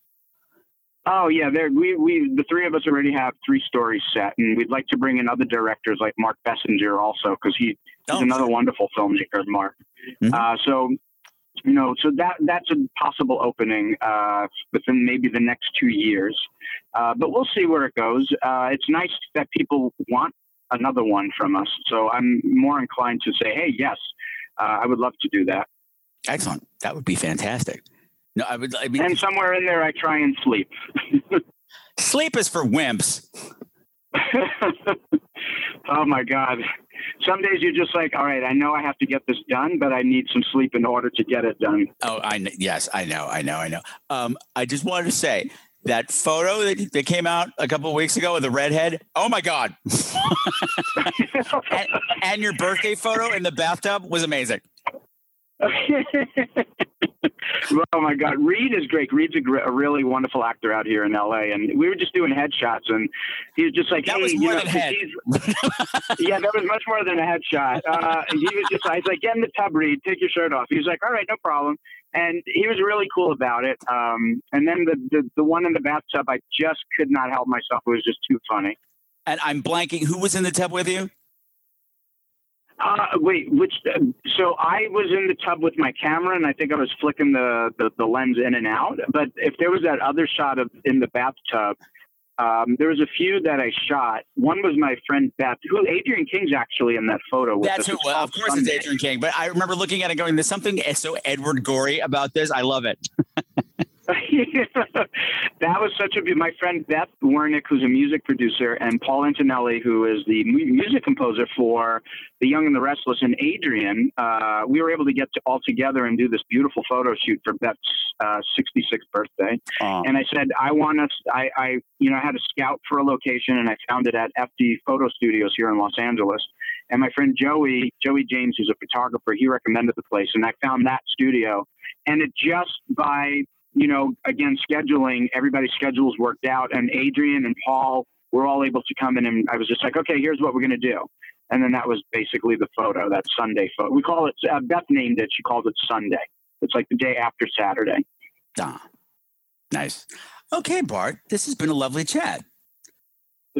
oh yeah, there we we the three of us already have three stories set, and we'd like to bring in other directors like Mark Bessenger also because he, he's
Oh,
another wonderful filmmaker, Mark.
Mhm.
Uh, so. You know, so that that's a possible opening uh, within maybe the next two years, uh, but we'll see where it goes. Uh, it's nice that people want another one from us, so I'm more inclined to say, "Hey, yes, uh, I would love to do that."
Excellent. That would be fantastic. No, I would. I mean,
And somewhere in there, I try and sleep.
sleep is for wimps.
oh my God. Some days you're just like, all right, I know I have to get this done, but I need some sleep in order to get it done.
Oh, I yes, I know, I know, I know. Um, I just wanted to say that photo that, that came out a couple of weeks ago of the redhead. Oh my god! and, and your birthday photo in the bathtub was amazing.
Oh my God. Reed is great. Reed's a, gr- a really wonderful actor out here in LA. And we were just doing headshots and he was just like,
That
hey,
was
you
more
know,
than head.
yeah, that was much more than a headshot. Uh, he was just, I was like, get in the tub, Reed, take your shirt off. He was like, all right, no problem. And he was really cool about it. Um, and then the, the, the one in the bathtub, I just could not help myself. It was just too funny.
And I'm blanking. Who was in the tub with you?
Uh, wait, which? Uh, so I was in the tub with my camera, and I think I was flicking the, the, the lens in and out. But if there was that other shot of in the bathtub, um, there was a few that I shot. One was my friend Beth, who Adrienne King's actually in that photo. With
That's who. Well, of course, it's Adrienne King. But I remember looking at it, going, "There's something so Edward Gorey about this. I love it."
that was such a be- my friend Beth Wernick, who's a music producer, and Paul Antonelli, who is the mu- music composer for The Young and the Restless, and Adrienne. Uh, we were able to get to, all together and do this beautiful photo shoot for Beth's uh, 66th birthday.
Aw.
And I said, I want us. I, I, you know, I had to scout for a location, and I found it at FD Photo Studios here in Los Angeles. And my friend Joey, Joey James, who's a photographer, he recommended the place, and I found that studio. And it just by you know, again, scheduling, everybody's schedules worked out, and Adrienne and Paul were all able to come in, and I was just like, okay, here's what we're going to do. And then that was basically the photo, that Sunday photo. We call it, uh, Beth named it, she called it Sunday. It's like the day after Saturday.
Ah, nice. Okay, Bart. This has been a lovely chat.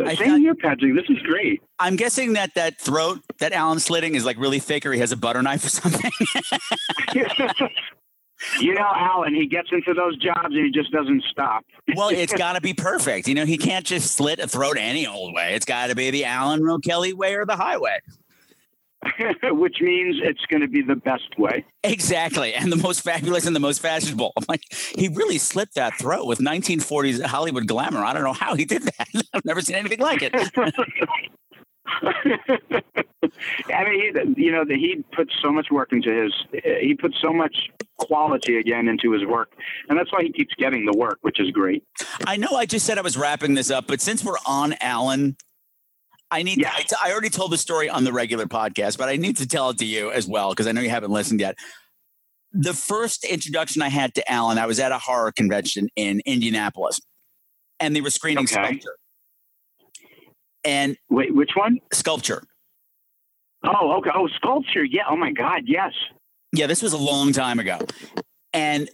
I
Same
thought-
here, Patrick. This is great.
I'm guessing that that throat that Alan slitting is like really thick, or he has a butter knife or something.
you know, Alan, he gets into those jobs and he just doesn't stop.
well, it's got to be perfect. You know, he can't just slit a throat any old way. It's got to be the Alan Rowe Kelly way or the highway.
Which means it's going to be the best way.
Exactly, and the most fabulous and the most fashionable. I'm like, he really slit that throat with 1940s Hollywood glamour. I don't know how he did that. I've never seen anything like it.
I mean, he, you know, he put so much work into his. He put so much quality again into his work, and that's why he keeps getting the work, which is great.
I know I just said I was wrapping this up, but since we're on Alan, I need.
Yeah.
I, t- I already told the story on the regular podcast, but I need to tell it to you as well because I know you haven't listened yet. The first introduction I had to Alan, I was at a horror convention in Indianapolis, and they were screening
Okay.
sculpture. And
Wait, which one?
sculpture.
Oh, okay. Oh, sculpture. Yeah. Oh my God. Yes.
Yeah, this was a long time ago. And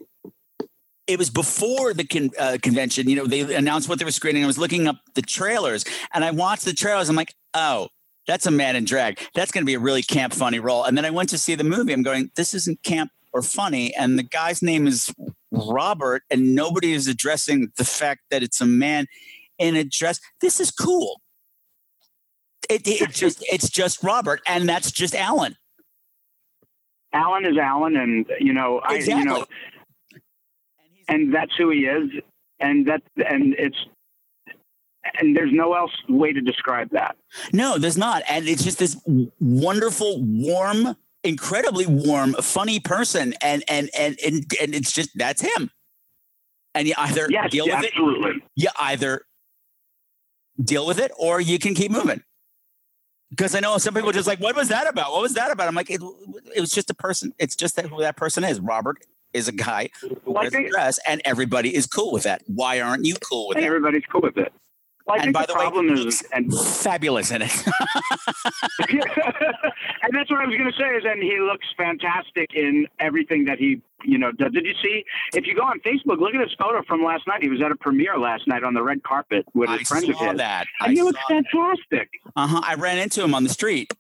it was before the con- uh, convention. You know, they announced what they were screening. I was looking up the trailers, and I watched the trailers. I'm like, oh, that's a man in drag. That's going to be a really camp, funny role. And then I went to see the movie. I'm going, this isn't camp or funny. And the guy's name is Robert, and nobody is addressing the fact that it's a man in a dress. This is cool. It, it just it's just Robert, and that's just Alan.
Alan is Alan, and you know, I you know, and that's who he is, and that and it's and there's no else way to describe that.
No, there's not. And it's just this wonderful, warm, incredibly warm, funny person. And and and and, and it's just that's him. And you either
Yes,
deal with it,
absolutely.
you either deal with it or you can keep moving. Because I know some people are just like, what was that about? What was that about? I'm like, it, it was just a person. It's just that who that person is. Robert is a guy who wears a dress, and everybody is cool with that. Why aren't you cool with it?
everybody's cool with it. Well, I
And
think
by
the
the way,
problem
he
is, and
Fabulous in it.
and that's what I was going to say is, and he looks fantastic in everything that he, you know, does. Did you see? If you go on Facebook, look at his photo from last night. He was at a premiere last night on the red carpet with
I
his friends of his,
that.
and
I
he looks fantastic.
Uh-huh. I ran into him on the street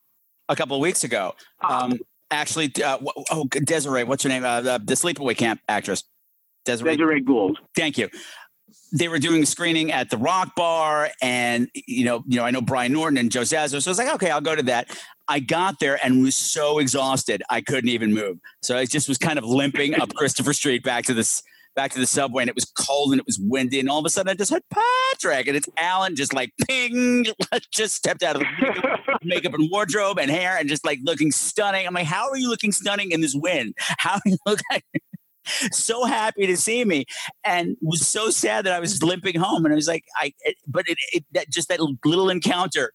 a couple of weeks ago.
Ah.
Um, actually, uh, oh, Desiree, what's her name? Uh, the, the Sleepaway Camp actress. Desiree.
Desiree Gould.
Thank you. They were doing a screening at the Rock Bar, and you know, you know, I know Brian Norton and Joe Zazzo, so I was like, okay, I'll go to that. I got there and was so exhausted I couldn't even move. So I just was kind of limping up Christopher Street back to this back to the subway, and it was cold and it was windy, and all of a sudden I just heard Patrick, and it's Alan just like ping, just stepped out of the makeup, makeup and wardrobe and hair, and just like looking stunning. I'm like, how are you looking stunning in this wind? How do you look like? so happy to see me and was so sad that I was limping home. And I was like, I, it, but it, it that just that little encounter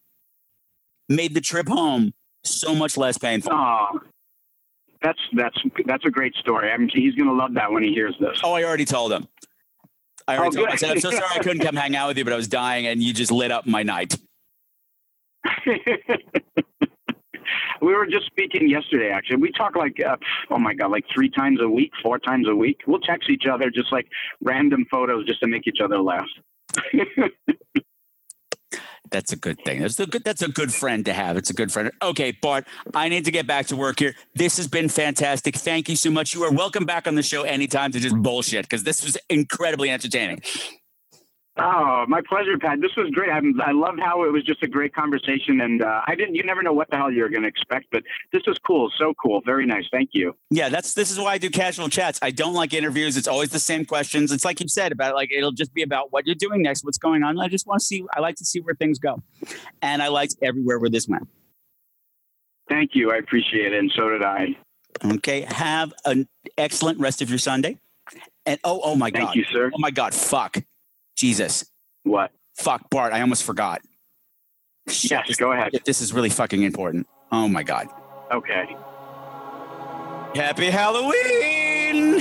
made the trip home so much less painful.
Oh, that's that's that's a great story. I mean, he's going to love that when he hears this.
Oh, I already told him. I already
Oh,
told him. I said, I'm so sorry I couldn't come hang out with you, but I was dying and you just lit up my night.
we were just speaking yesterday. Actually, we talk like uh, oh my god, like three times a week, four times a week. We'll text each other just like random photos just to make each other laugh.
That's a good thing. That's a good. That's a good friend to have. It's a good friend. Okay, Bart, I need to get back to work here. This has been fantastic. Thank you so much. You are welcome back on the show anytime to just bullshit because this was incredibly entertaining.
Oh, my pleasure, Pat. This was great. I, I loved how it was just a great conversation, and uh, I didn't. You never know what the hell you're going to expect, but this was cool. So cool. Very nice. Thank you.
Yeah, that's this is why I do casual chats. I don't like interviews. It's always the same questions. It's like you said about like it'll just be about what you're doing next, what's going on. I just want to see. I like to see where things go, and I liked everywhere where this went.
Thank you. I appreciate it, and so did I.
Okay, have an excellent rest of your Sunday. And oh, oh my
Thank
God, Thank
you, sir.
oh my God, fuck, Jesus,
What?
fuck, Bart, I almost forgot. Shit,
Yes.
this,
Go ahead.
this is really fucking important. Oh my God,
Okay.
Happy Halloween!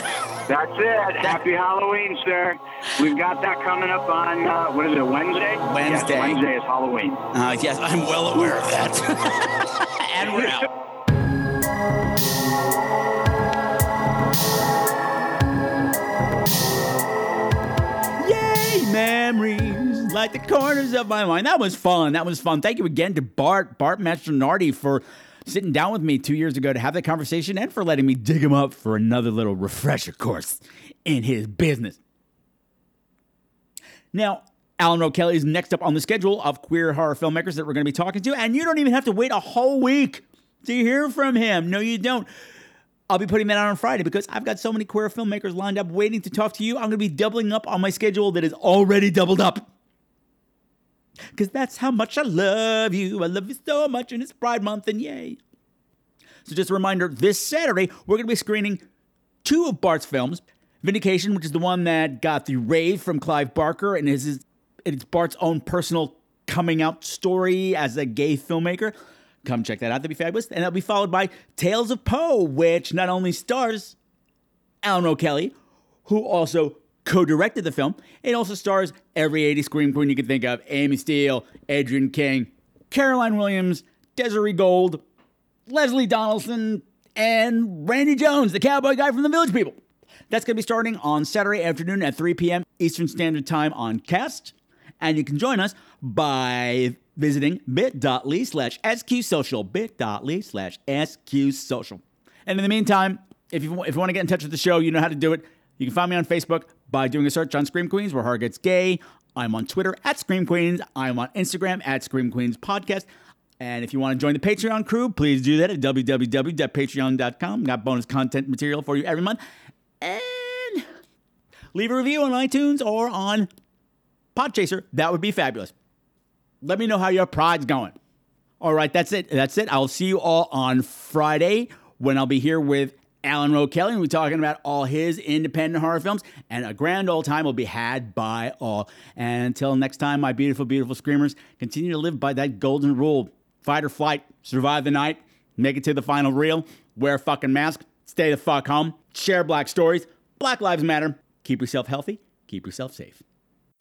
That's it. Happy Halloween, sir. We've got that coming up on uh, what is it? Wednesday. Yes,
Wednesday.
Wednesday is Halloween.
Uh, yes, I'm well aware of that. and we're out.
Memories like the corners of my mind. That was fun. That was fun. Thank you again to Bart, Bart Mastronardi for sitting down with me two years ago to have that conversation and for letting me dig him up for another little refresher course in his business. Now, Alan Rowe Kelly is next up on the schedule of queer horror filmmakers that we're going to be talking to, and you don't even have to wait a whole week to hear from him. No, you don't. I'll be putting that out on Friday because I've got so many queer filmmakers lined up waiting to talk to you. I'm going to be doubling up on my schedule that is already doubled up. Because that's how much I love you. I love you so much, and it's Pride Month, and yay. So, just a reminder this Saturday, we're going to be screening two of Bart's films Vindication, which is the one that got the rave from Clive Barker and it's Bart's own personal coming out story as a gay filmmaker. Come check that out. That'd be fabulous. And that'll be followed by Tales of Poe, which not only stars Alan Rowe Kelly, who also co-directed the film, it also stars every 80s scream queen you can think of: Amy Steele, Adrienne King, Caroline Williams, Desiree Gould, Lesleh Donaldson, and Randy Jones, the cowboy guy from the Village People.
That's going to be starting on Saturday afternoon at 3 p.m. Eastern Standard Time on Cast. And you can join us by visiting bit.ly slash sqsocial, bit.ly slash sqsocial. And in the meantime, if you, if you want to get in touch with the show, you know how to do it. You can find me on Facebook by doing a search on Scream Queens, where horror gets gay. I'm on Twitter at Scream Queens. I'm on Instagram at Scream Queens Podcast. And if you want to join the Patreon crew, please do that at www.patreon.com. Got bonus content material for you every month. And leave a review on iTunes or on Podchaser. That would be fabulous. Let me know how your pride's going. All right, that's it. That's it. I'll see you all on Friday when I'll be here with Alan Rowe Kelly. We'll be talking about all his independent horror films, and a grand old time will be had by all. And until next time, my beautiful, beautiful screamers, continue to live by that golden rule fight or flight, survive the night, make it to the final reel, wear a fucking mask, stay the fuck home, share black stories. Black Lives Matter. Keep yourself healthy, keep yourself safe.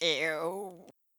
Ew.